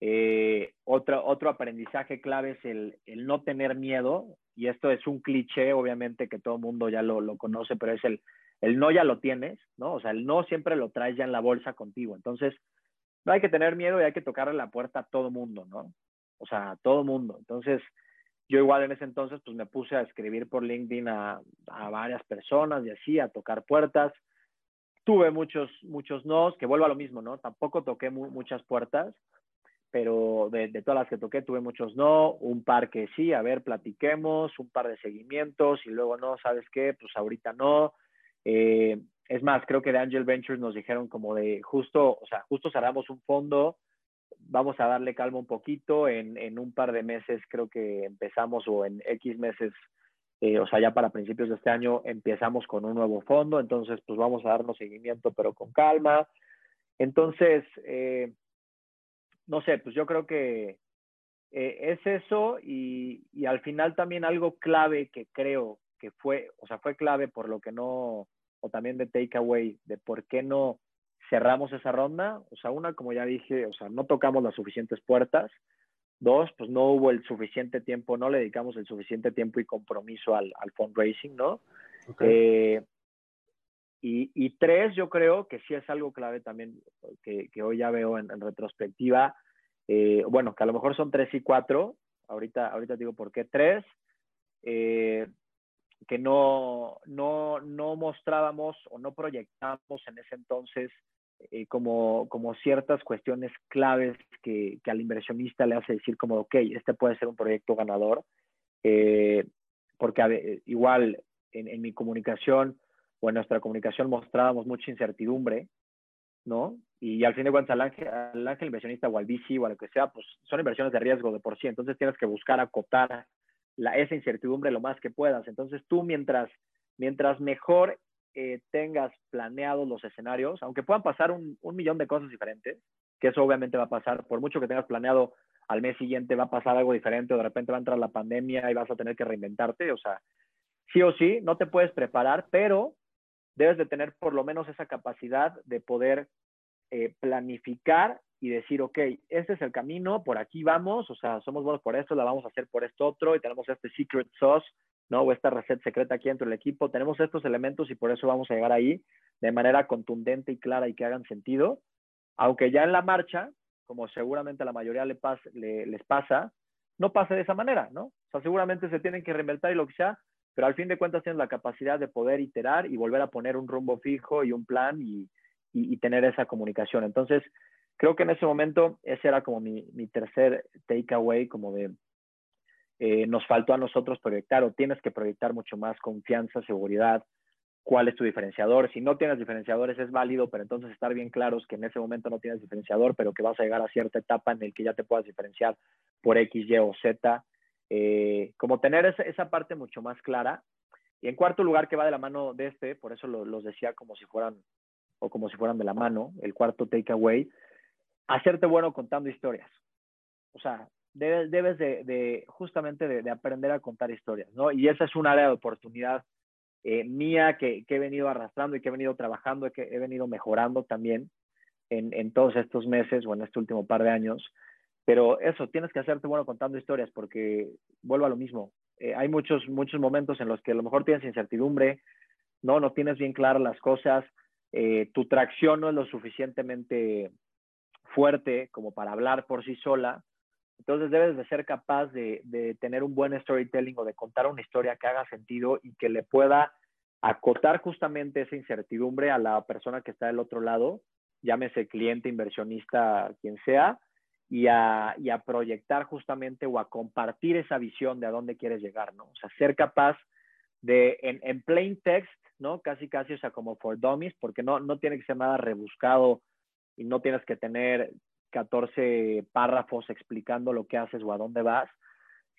Eh, otro, otro aprendizaje clave es el, el, no tener miedo, y esto es un cliché, obviamente, que todo el mundo ya lo, lo, conoce, pero es el, el no ya lo tienes, ¿no? O sea, el no siempre lo traes ya en la bolsa contigo. Entonces, no hay que tener miedo y hay que tocarle la puerta a todo mundo, ¿no? O sea, a todo mundo. Entonces, yo igual en ese entonces pues me puse a escribir por LinkedIn a, a, varias personas y así, a tocar puertas. tuve muchos, muchos nos, que vuelvo a lo mismo, ¿no? Tampoco toqué muchas puertas, pero de, todas las que toqué tuve muchos no, un par que sí, a ver, platiquemos, un par de seguimientos y luego no, ¿sabes qué? Pues ahorita no. Eh, es más, creo que de Angel Ventures nos dijeron como de justo, o sea, justo cerramos un fondo, vamos a darle calma un poquito, en, en un par de meses creo que empezamos o en X meses eh, o sea, ya para principios de este año empezamos con un nuevo fondo, entonces pues vamos a darnos seguimiento, pero con calma. Entonces, eh, no sé, pues yo creo que eh, es eso y, y, al final también algo clave que creo que fue, o sea, fue clave por lo que no, o también de takeaway, de por qué no cerramos esa ronda. O sea, una, como ya dije, o sea, no tocamos las suficientes puertas. Dos, pues no hubo el suficiente tiempo, no le dedicamos el suficiente tiempo y compromiso al, al fundraising, ¿no? Eh, y, y, tres, yo creo que sí es algo clave también que, que hoy ya veo en, retrospectiva. Eh, bueno, que a lo mejor son tres y cuatro. Ahorita, ahorita digo por qué tres. Eh, que no, no, no mostrábamos o no proyectamos en ese entonces eh, como, como ciertas cuestiones claves que, que, al inversionista le hace decir como, ok, este puede ser un proyecto ganador, eh, porque igual en, en, mi comunicación o en nuestra comunicación mostrábamos mucha incertidumbre, ¿no? Y al fin de cuentas al ángel, al ángel inversionista o al VC o a lo que sea, pues son inversiones de riesgo de por sí, entonces tienes que buscar acotar la, esa incertidumbre lo más que puedas. Entonces tú mientras, mientras mejor eh, tengas planeados los escenarios, aunque puedan pasar un, un, millón de cosas diferentes, que eso obviamente va a pasar, por mucho que tengas planeado al mes siguiente va a pasar algo diferente o de repente va a entrar la pandemia y vas a tener que reinventarte, o sea, sí o sí, no te puedes preparar, pero debes de tener por lo menos esa capacidad de poder eh, planificar y decir, ok, este es el camino, por aquí vamos, o sea, somos buenos por esto, la vamos a hacer por esto otro y tenemos este secret sauce ¿no? O esta receta secreta aquí dentro del equipo. Tenemos estos elementos y por eso vamos a llegar ahí de manera contundente y clara y que hagan sentido. Aunque ya en la marcha, como seguramente a la mayoría le les pasa, no pase de esa manera, ¿no? O sea, seguramente se tienen que reinventar y lo que sea, pero al fin de cuentas tienen la capacidad de poder iterar y volver a poner un rumbo fijo y un plan y, y, tener esa comunicación. Entonces, creo que en ese momento ese era como mi, mi tercer takeaway, como de, eh, nos faltó a nosotros proyectar o tienes que proyectar mucho más confianza, seguridad, cuál es tu diferenciador. Si no tienes diferenciadores es válido, pero entonces estar bien claros que en ese momento no tienes diferenciador, pero que vas a llegar a cierta etapa en el que ya te puedas diferenciar por X, Y o Z. Eh, como tener esa, esa, parte mucho más clara. Y en cuarto lugar, que va de la mano de este, por eso lo, los decía como si fueran o como si fueran de la mano, el cuarto takeaway, hacerte bueno contando historias. O sea, debes, debes de, de justamente de, de, aprender a contar historias, ¿no? Y esa es un área de oportunidad eh, mía que, que, he venido arrastrando y que he venido trabajando y que he venido mejorando también en, en, todos estos meses o en este último par de años. Pero eso, tienes que hacerte bueno contando historias porque vuelvo a lo mismo. Eh, hay muchos, muchos momentos en los que a lo mejor tienes incertidumbre, no, no tienes bien claras las cosas, eh, tu tracción no es lo suficientemente fuerte como para hablar por sí sola entonces debes de ser capaz de, de, tener un buen storytelling o de contar una historia que haga sentido y que le pueda acotar justamente esa incertidumbre a la persona que está del otro lado, llámese cliente, inversionista, quien sea, y a, y a proyectar justamente o a compartir esa visión de a dónde quieres llegar, ¿no? O sea, ser capaz de, en, en plain text, ¿no? Casi, casi, o sea, como for dummies, porque no, no tiene que ser nada rebuscado y no tienes que tener 14 párrafos explicando lo que haces o a dónde vas,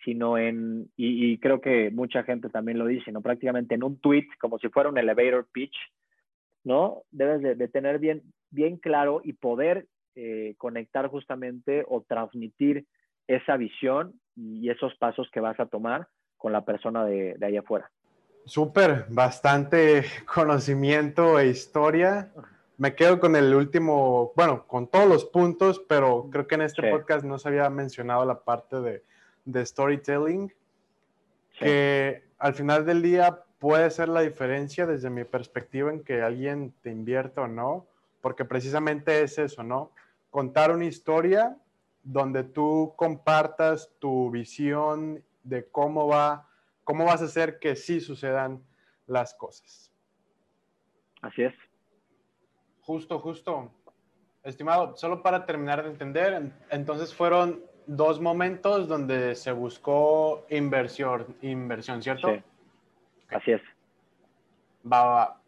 sino en, y, creo que mucha gente también lo dice, ¿no? Prácticamente en un tweet, como si fuera un elevator pitch, ¿no? Debes de, tener bien, bien claro y poder eh, conectar justamente o transmitir esa visión y esos pasos que vas a tomar con la persona de, de allá afuera. Súper, bastante conocimiento e historia me quedo con el último, bueno, con todos los puntos, pero creo que en este podcast no se había mencionado la parte de, de storytelling, que al final del día puede ser la diferencia desde mi perspectiva en que alguien te invierta o no, porque precisamente es eso, ¿no? Contar una historia donde tú compartas tu visión de cómo va, cómo vas a hacer que sí sucedan las cosas. Así es. justo, justo. Estimado, solo para terminar de entender, entonces fueron dos momentos donde se buscó inversión, inversión ¿cierto? Sí. Así es. Va, va.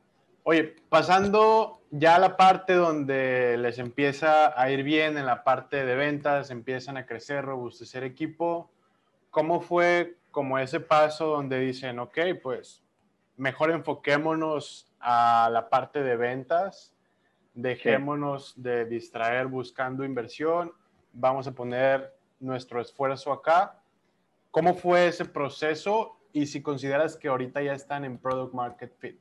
Oye, pasando ya la parte donde les empieza a ir bien en la parte de ventas, empiezan a crecer, robustecer equipo, ¿cómo fue como ese paso donde dicen, ok, pues mejor enfoquémonos a la parte de ventas, dejémonos de distraer buscando inversión, vamos a poner nuestro esfuerzo acá. ¿Cómo fue ese proceso y si consideras que ahorita ya están en Product Market Fit?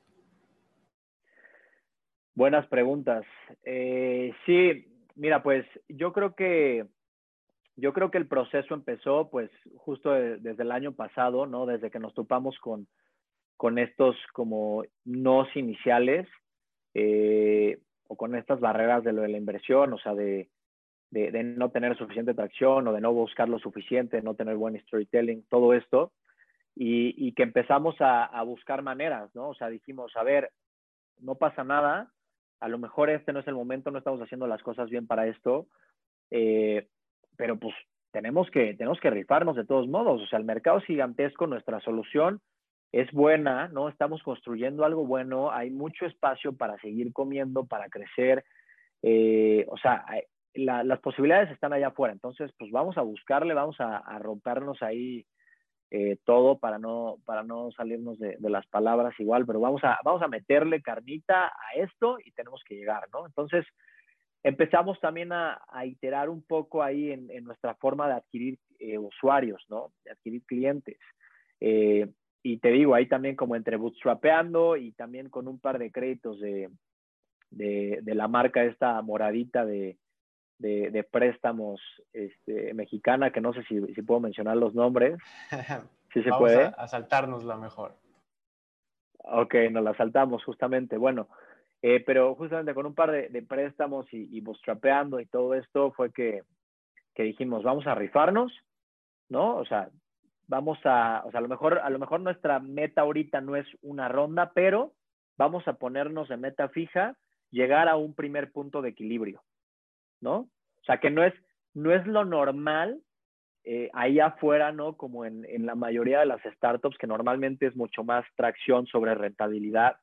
Buenas preguntas. Eh, sí, mira, pues yo creo que yo creo que el proceso empezó pues justo desde el año pasado, ¿no? Desde que nos topamos con, con estos como nos iniciales eh, o con estas barreras de lo de la inversión, o sea, de, de, no tener suficiente tracción o de no buscar lo suficiente, no tener buen storytelling, todo esto, y, y que empezamos a, a, buscar maneras, ¿no? O sea, dijimos, a ver, no pasa nada, a lo mejor este no es el momento, no estamos haciendo las cosas bien para esto, eh, pero pues tenemos que, tenemos que rifarnos de todos modos, o sea, el mercado es gigantesco, nuestra solución es buena, ¿no? Estamos construyendo algo bueno, hay mucho espacio para seguir comiendo, para crecer, eh, o sea, las posibilidades están allá afuera, entonces pues vamos a buscarle, vamos a, rompernos ahí eh, todo para no, para no salirnos de, las palabras igual, pero vamos a, vamos a meterle carnita a esto y tenemos que llegar, ¿no? Entonces empezamos también a, iterar un poco ahí en, nuestra forma de adquirir eh, usuarios, ¿no? De adquirir clientes. Eh, y te digo, ahí también como entre bootstrapeando y también con un par de créditos de, de, de la marca esta moradita de, de, préstamos este, mexicana, que no sé si, si, puedo mencionar los nombres. Si se puede. A, saltarnos la mejor. Ok, nos la saltamos justamente. Bueno, eh, pero justamente con un par de, préstamos y, y y todo esto fue que, que dijimos, vamos a rifarnos, ¿no? O sea, vamos a, o sea, a lo mejor, a lo mejor nuestra meta ahorita no es una ronda, pero vamos a ponernos de meta fija, llegar a un primer punto de equilibrio, ¿no? O sea, que no es, no es lo normal eh, ahí afuera, ¿no? Como en, en, la mayoría de las startups, que normalmente es mucho más tracción sobre rentabilidad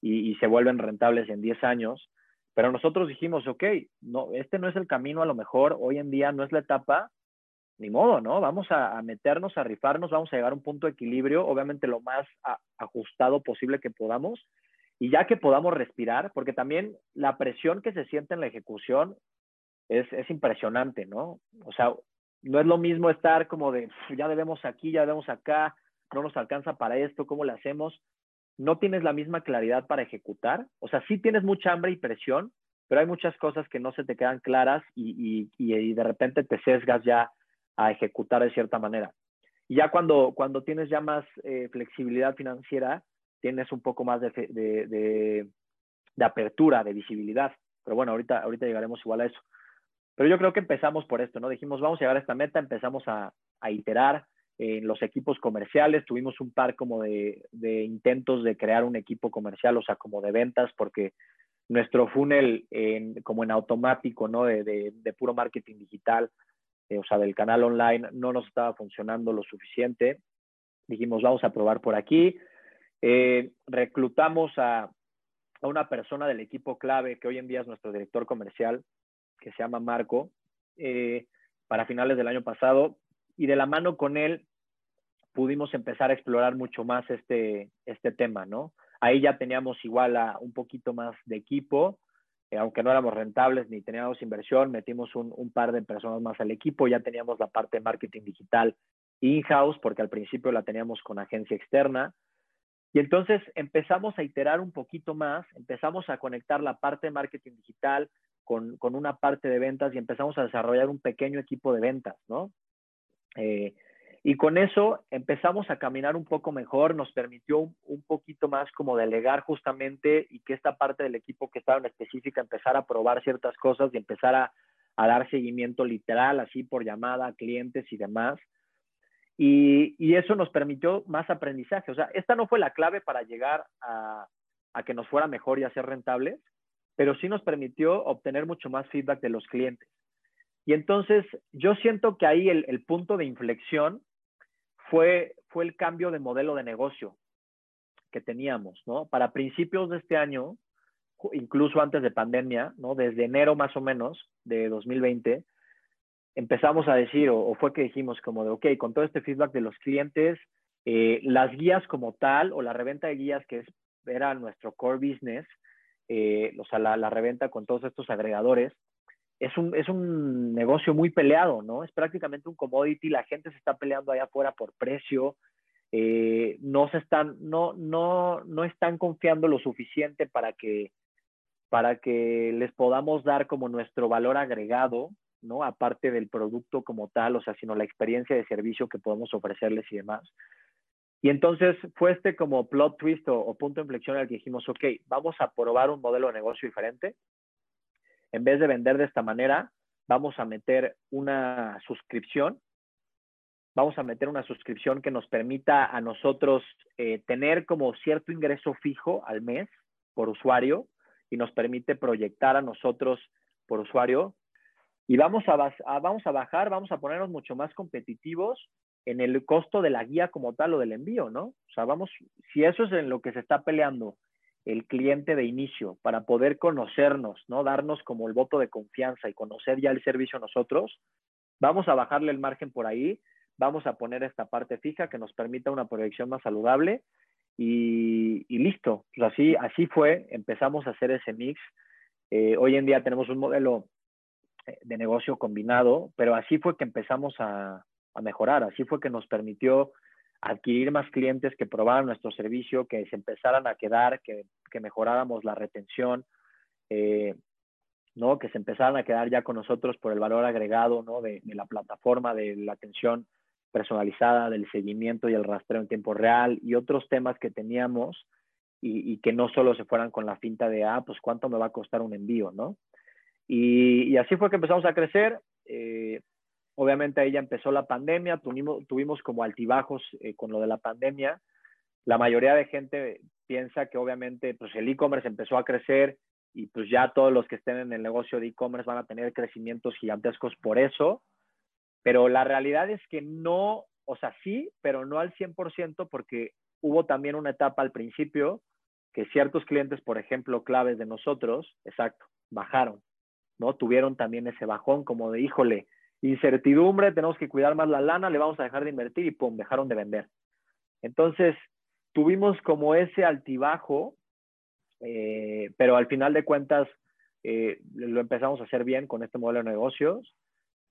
y, y, se vuelven rentables en 10 años. Pero nosotros dijimos, ok, no, este no es el camino a lo mejor, hoy en día no es la etapa, ni modo, ¿no? Vamos a, a meternos, a rifarnos, vamos a llegar a un punto de equilibrio, obviamente lo más a, ajustado posible que podamos, y ya que podamos respirar, porque también la presión que se siente en la ejecución es, es impresionante, ¿no? O sea, no es lo mismo estar como de, ya debemos aquí, ya debemos acá, no nos alcanza para esto, ¿cómo le hacemos? No tienes la misma claridad para ejecutar. O sea, sí tienes mucha hambre y presión, pero hay muchas cosas que no se te quedan claras y, y, y de repente te sesgas ya a ejecutar de cierta manera. Y ya cuando, cuando tienes ya más eh, flexibilidad financiera, tienes un poco más de, de, de, de, apertura, de visibilidad. Pero bueno, ahorita, ahorita llegaremos igual a eso. Pero yo creo que empezamos por esto, ¿no? Dijimos, vamos a llegar a esta meta, empezamos a, a iterar en los equipos comerciales, tuvimos un par como de, de, intentos de crear un equipo comercial, o sea, como de ventas, porque nuestro funnel, como en automático, ¿no? De, de puro marketing digital, eh, o sea, del canal online, no nos estaba funcionando lo suficiente. Dijimos, vamos a probar por aquí. Eh, reclutamos a, a, una persona del equipo clave, que hoy en día es nuestro director comercial, que se llama Marco, eh, para finales del año pasado. Y de la mano con él pudimos empezar a explorar mucho más este, este tema, ¿no? Ahí ya teníamos igual a un poquito más de equipo, eh, aunque no éramos rentables ni teníamos inversión, metimos un, un, par de personas más al equipo, ya teníamos la parte de marketing digital in-house, porque al principio la teníamos con agencia externa. Y entonces empezamos a iterar un poquito más, empezamos a conectar la parte de marketing digital con, con una parte de ventas y empezamos a desarrollar un pequeño equipo de ventas, ¿no? Eh, y con eso empezamos a caminar un poco mejor, nos permitió un, poquito más como delegar justamente y que esta parte del equipo que estaba en específica empezar a probar ciertas cosas y empezar a, a dar seguimiento literal, así por llamada a clientes y demás. Y, y, eso nos permitió más aprendizaje. O sea, esta no fue la clave para llegar a, a, que nos fuera mejor y a ser rentables, pero sí nos permitió obtener mucho más feedback de los clientes. Y entonces yo siento que ahí el, punto de inflexión fue, fue el cambio de modelo de negocio que teníamos, ¿no? Para principios de este año, incluso antes de pandemia, ¿no? Desde enero más o menos de 2020, empezamos a decir, o, fue que dijimos como de, ok, con todo este feedback de los clientes, eh, las guías como tal, o la reventa de guías, que es, era nuestro core business, eh, o sea, la, reventa con todos estos agregadores, es un, es un negocio muy peleado, ¿no? Es prácticamente un commodity, la gente se está peleando allá afuera por precio, eh, no se están, no, no, no están confiando lo suficiente para que, para que les podamos dar como nuestro valor agregado, ¿no? Aparte del producto como tal, o sea, sino la experiencia de servicio que podemos ofrecerles y demás. Y entonces fue este como plot twist o, punto de inflexión al que dijimos, ok, vamos a probar un modelo de negocio diferente. En vez de vender de esta manera, vamos a meter una suscripción. Vamos a meter una suscripción que nos permita a nosotros eh, tener como cierto ingreso fijo al mes por usuario y nos permite proyectar a nosotros por usuario. Y vamos a, vamos a bajar, vamos a ponernos mucho más competitivos en el costo de la guía como tal o del envío, ¿no? O sea, vamos, si eso es en lo que se está peleando el cliente de inicio para poder conocernos, ¿no? Darnos como el voto de confianza y conocer ya el servicio nosotros, vamos a bajarle el margen por ahí, vamos a poner esta parte fija que nos permita una proyección más saludable y, listo. Pues así, así fue, empezamos a hacer ese mix. Eh, hoy en día tenemos un modelo eh, de negocio combinado, pero así fue que empezamos a, a mejorar. Así fue que nos permitió adquirir más clientes que probaran nuestro servicio, que se empezaran a quedar, que, mejoráramos la retención, eh, ¿no? que se empezaran a quedar ya con nosotros por el valor agregado ¿no? de, la plataforma, de la atención personalizada, del seguimiento y el rastreo en tiempo real y otros temas que teníamos y, que no solo se fueran con la finta de, ah, pues cuánto me va a costar un envío, ¿no? Y, así fue que empezamos a crecer. Eh, Obviamente ahí ya empezó la pandemia, tuvimos, tuvimos como altibajos eh, con lo de la pandemia. La mayoría de gente piensa que obviamente pues el e-commerce empezó a crecer y pues ya todos los que estén en el negocio de e-commerce van a tener crecimientos gigantescos por eso. Pero la realidad es que no, o sea, sí, pero no al 100% porque hubo también una etapa al principio que ciertos clientes, por ejemplo, claves de nosotros, exacto, bajaron, ¿no? Tuvieron también ese bajón como de, híjole, incertidumbre, tenemos que cuidar más la lana, le vamos a dejar de invertir y pum, dejaron de vender. Entonces, tuvimos como ese altibajo, eh, pero al final de cuentas eh, lo empezamos a hacer bien con este modelo de negocios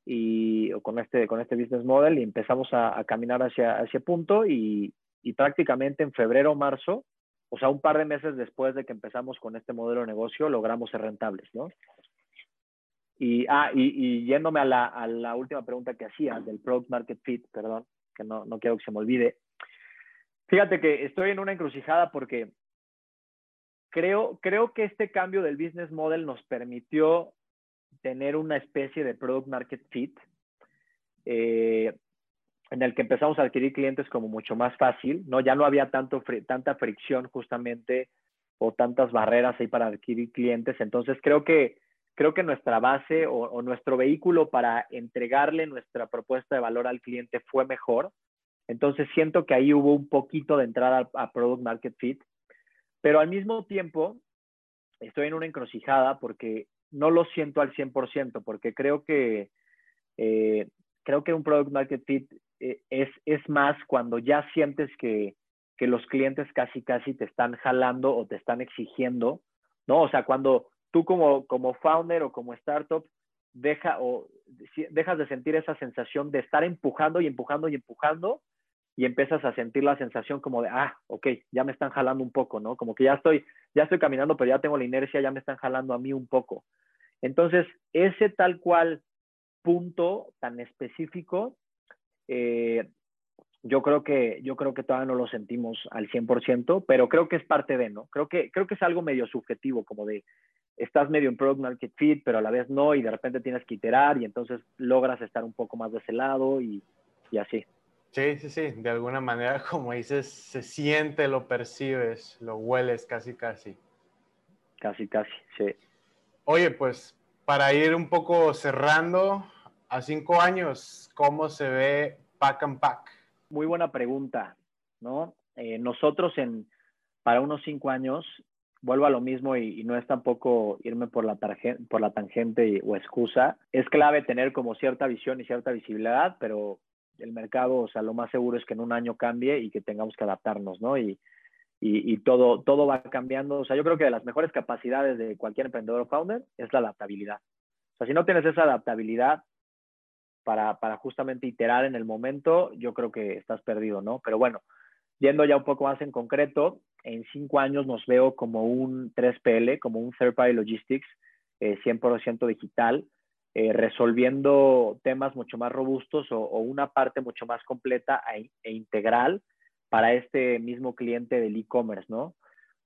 y con este, con este business model y empezamos a, caminar hacia ese punto y, y prácticamente en febrero o marzo, o sea, un par de meses después de que empezamos con este modelo de negocio, logramos ser rentables, ¿no? Y, ah, y, yéndome a la, a la, última pregunta que hacía del Product Market Fit, perdón, que no, no quiero que se me olvide. Fíjate que estoy en una encrucijada porque creo, creo que este cambio del business model nos permitió tener una especie de Product Market Fit eh, en el que empezamos a adquirir clientes como mucho más fácil, ¿no? Ya no había tanto, tanta fricción justamente o tantas barreras ahí para adquirir clientes. Entonces creo que creo que nuestra base o, nuestro vehículo para entregarle nuestra propuesta de valor al cliente fue mejor. Entonces siento que ahí hubo un poquito de entrada a, Product Market Fit, pero al mismo tiempo estoy en una encrucijada porque no lo siento al 100%, porque creo que, eh, creo que un Product Market Fit eh, es, es más cuando ya sientes que, que los clientes casi casi te están jalando o te están exigiendo, ¿no? O sea, cuando tú como, como founder o como startup deja, o, dejas de sentir esa sensación de estar empujando y empujando y empujando y empiezas a sentir la sensación como de, ah, ok, ya me están jalando un poco, ¿no? Como que ya estoy, ya estoy caminando, pero ya tengo la inercia, ya me están jalando a mí un poco. Entonces, ese tal cual punto tan específico, eh, yo creo que yo creo que todavía no lo sentimos al 100%, pero creo que es parte de, ¿no? Creo que creo que es algo medio subjetivo como de estás medio en product market fit, pero a la vez no, y de repente tienes que iterar y entonces logras estar un poco más de ese lado y, y así. Sí, sí, sí, de alguna manera, como dices, se siente, lo percibes, lo hueles casi, casi. Casi, casi, sí. Oye, pues para ir un poco cerrando, a cinco años, ¿cómo se ve Pack and Pack? Muy buena pregunta, ¿no? Eh, nosotros en, para unos cinco años, vuelvo a lo mismo y, no es tampoco irme por la, por la tangente o excusa, es clave tener como cierta visión y cierta visibilidad, pero el mercado, o sea, lo más seguro es que en un año cambie y que tengamos que adaptarnos, ¿no? Y, y, todo, todo va cambiando. O sea, yo creo que de las mejores capacidades de cualquier emprendedor o founder es la adaptabilidad. O sea, si no tienes esa adaptabilidad para, para justamente iterar en el momento, yo creo que estás perdido, ¿no? Pero bueno, yendo ya un poco más en concreto, en cinco años nos veo como un 3PL, como un Third Party Logistics eh, 100% digital, eh, resolviendo temas mucho más robustos o, una parte mucho más completa e, e, integral para este mismo cliente del e-commerce, ¿no?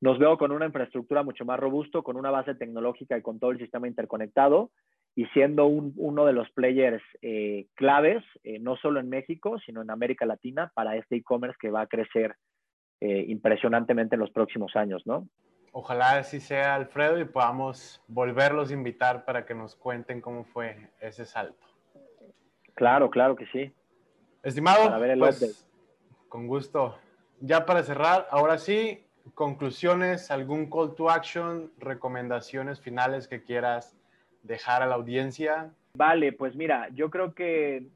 Nos veo con una infraestructura mucho más robusto, con una base tecnológica y con todo el sistema interconectado y siendo uno de los players eh, claves, eh, no solo en México, sino en América Latina, para este e-commerce que va a crecer eh, impresionantemente en los próximos años, ¿no? Ojalá así sea, Alfredo, y podamos volverlos a invitar para que nos cuenten cómo fue ese salto. Claro, claro que sí. Estimado, pues, con gusto. Ya para cerrar, ahora sí, conclusiones, algún call to action, recomendaciones finales que quieras dejar a la audiencia? Vale, pues mira, yo creo que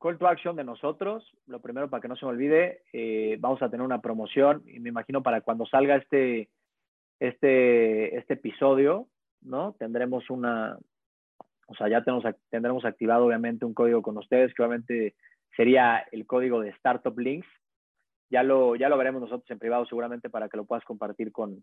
call to action de nosotros, lo primero para que no se me olvide, eh, vamos a tener una promoción y me imagino para cuando salga este, este, este episodio, ¿no? Tendremos una, o sea, ya tenemos, tendremos activado obviamente un código con ustedes, que obviamente sería el código de Startup Links. Ya lo, ya lo veremos nosotros en privado seguramente para que lo puedas compartir con,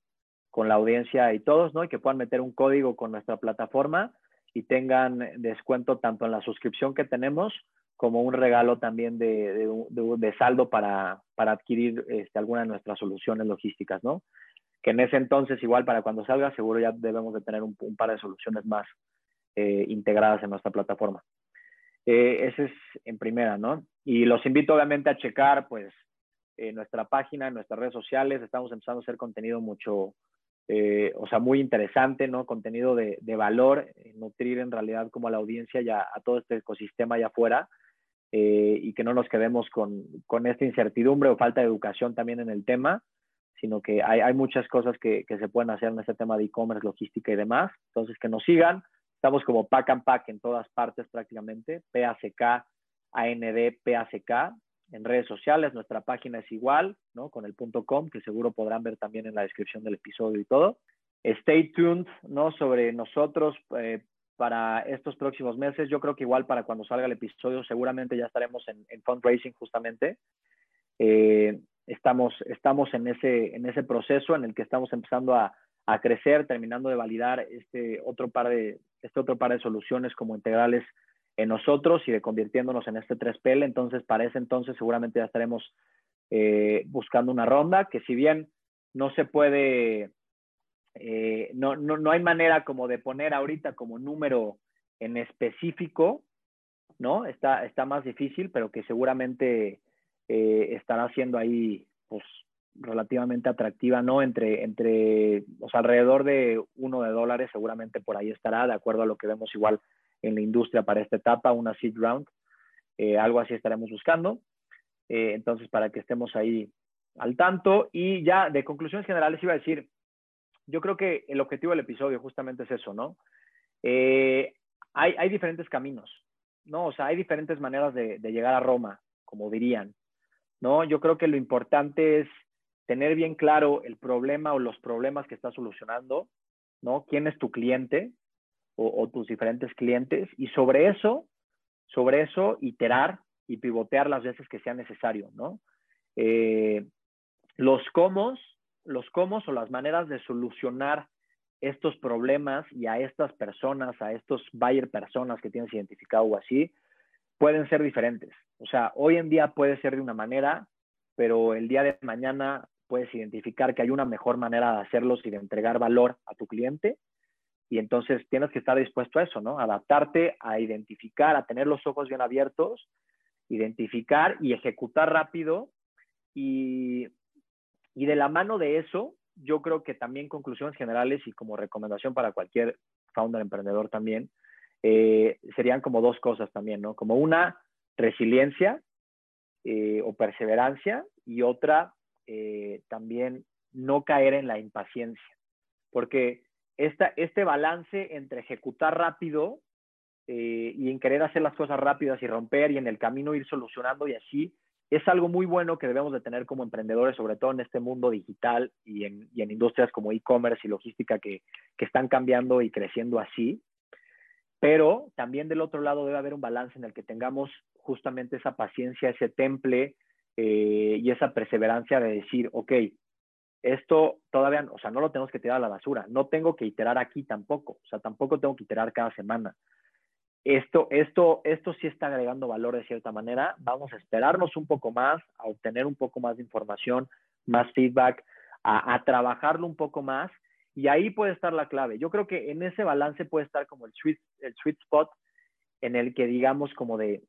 con la audiencia y todos, ¿no? Y que puedan meter un código con nuestra plataforma y tengan descuento tanto en la suscripción que tenemos como un regalo también de, saldo para, para adquirir este, alguna de nuestras soluciones logísticas, ¿no? Que en ese entonces, igual para cuando salga, seguro ya debemos de tener un, par de soluciones más eh, integradas en nuestra plataforma. Eh, ese es en primera, ¿no? Y los invito obviamente a checar, pues, eh, nuestra página, nuestras redes sociales. Estamos empezando a hacer contenido mucho, eh, o sea, muy interesante, ¿no? Contenido de, valor, eh, nutrir en realidad como a la audiencia y a, todo este ecosistema allá afuera eh, y que no nos quedemos con, con, esta incertidumbre o falta de educación también en el tema, sino que hay, hay muchas cosas que, que, se pueden hacer en este tema de e-commerce, logística y demás. Entonces, que nos sigan. Estamos como Pack and Pack en todas partes prácticamente, PACK, AND, PACK, en redes sociales, nuestra página es igual, ¿no? Con el punto .com, que seguro podrán ver también en la descripción del episodio y todo. Stay tuned, ¿no? Sobre nosotros eh, para estos próximos meses. Yo creo que igual para cuando salga el episodio seguramente ya estaremos en, fundraising justamente. Eh, estamos, estamos en, ese, en ese proceso en el que estamos empezando a, a crecer, terminando de validar este otro par de, este otro par de soluciones como integrales en nosotros y de convirtiéndonos en este 3PL. Entonces, para ese entonces seguramente ya estaremos eh, buscando una ronda que si bien no se puede, eh, no, no, no, hay manera como de poner ahorita como número en específico, ¿no? Está, está más difícil, pero que seguramente eh, estará siendo ahí, pues, relativamente atractiva, ¿no? Entre, entre, o alrededor de uno de dólares seguramente por ahí estará, de acuerdo a lo que vemos igual en la industria para esta etapa, una seed round. Eh, algo así estaremos buscando. Eh, entonces, para que estemos ahí al tanto. Y ya de conclusiones generales iba a decir, yo creo que el objetivo del episodio justamente es eso, ¿no? Eh, hay, hay, diferentes caminos, ¿no? O sea, hay diferentes maneras de, de llegar a Roma, como dirían, ¿no? Yo creo que lo importante es tener bien claro el problema o los problemas que estás solucionando, ¿no? ¿Quién es tu cliente? O, tus diferentes clientes y sobre eso, sobre eso iterar y pivotear las veces que sea necesario, ¿no? Eh, los cómo, los cómo o las maneras de solucionar estos problemas y a estas personas, a estos buyer personas que tienes identificado o así, pueden ser diferentes. O sea, hoy en día puede ser de una manera, pero el día de mañana puedes identificar que hay una mejor manera de hacerlos y de entregar valor a tu cliente y entonces tienes que estar dispuesto a eso, ¿no? Adaptarte, a identificar, a tener los ojos bien abiertos, identificar y ejecutar rápido. Y, y de la mano de eso, yo creo que también conclusiones generales y como recomendación para cualquier founder emprendedor también, eh, serían como dos cosas también, ¿no? Como una, resiliencia eh, o perseverancia y otra, eh, también no caer en la impaciencia. Porque este balance entre ejecutar rápido y en querer hacer las cosas rápidas y romper y en el camino ir solucionando y así, es algo muy bueno que debemos de tener como emprendedores, sobre todo en este mundo digital y en, industrias como e-commerce y logística que, están cambiando y creciendo así. Pero también del otro lado debe haber un balance en el que tengamos justamente esa paciencia, ese temple eh, y esa perseverancia de decir, ok, esto todavía, o sea, no lo tenemos que tirar a la basura, no tengo que iterar aquí tampoco, o sea, tampoco tengo que iterar cada semana esto, esto, esto sí está agregando valor de cierta manera. Vamos a esperarnos un poco más, a obtener un poco más de información, más feedback, a, trabajarlo un poco más. Y ahí puede estar la clave. Yo creo que en ese balance puede estar como el sweet, el sweet spot en el que digamos como de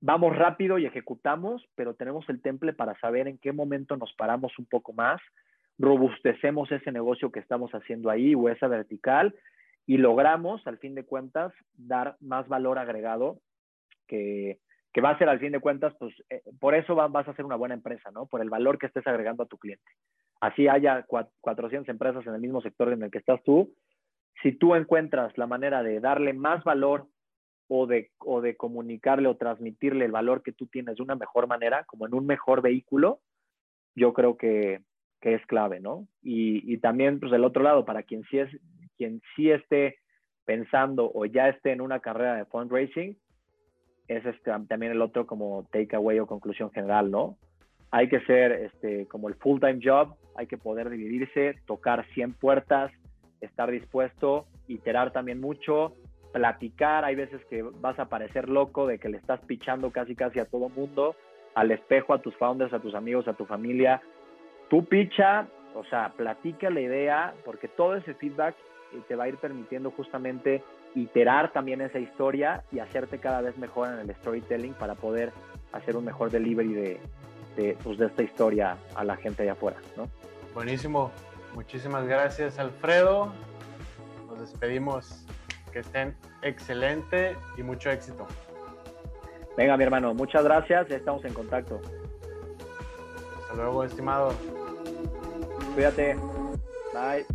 vamos rápido y ejecutamos, pero tenemos el temple para saber en qué momento nos paramos un poco más, robustecemos ese negocio que estamos haciendo ahí o esa vertical y logramos, al fin de cuentas, dar más valor agregado que, que va a ser, al fin de cuentas, pues eh, por eso vas a ser una buena empresa, ¿no? Por el valor que estés agregando a tu cliente. Así haya 400 empresas en el mismo sector en el que estás tú, si tú encuentras la manera de darle más valor o de, o de comunicarle o transmitirle el valor que tú tienes de una mejor manera, como en un mejor vehículo, yo creo que, que es clave, ¿no? Y, y, también, pues del otro lado, para quien sí es quien sí esté pensando o ya esté en una carrera de fundraising, es este, también el otro como takeaway o conclusión general, ¿no? Hay que ser este, como el full-time job, hay que poder dividirse, tocar 100 puertas, estar dispuesto, iterar también mucho, platicar, hay veces que vas a parecer loco de que le estás pichando casi casi a todo mundo, al espejo, a tus founders, a tus amigos, a tu familia. Tú picha, o sea, platica la idea, porque todo ese feedback te va a ir permitiendo justamente iterar también esa historia y hacerte cada vez mejor en el storytelling para poder hacer un mejor delivery de, de, pues, de esta historia a la gente de afuera. Buenísimo. Muchísimas gracias, Alfredo. Nos despedimos. Que estén excelente y mucho éxito. Venga, mi hermano, muchas gracias. Ya estamos en contacto. Hasta luego, estimado. Cuídate. Bye.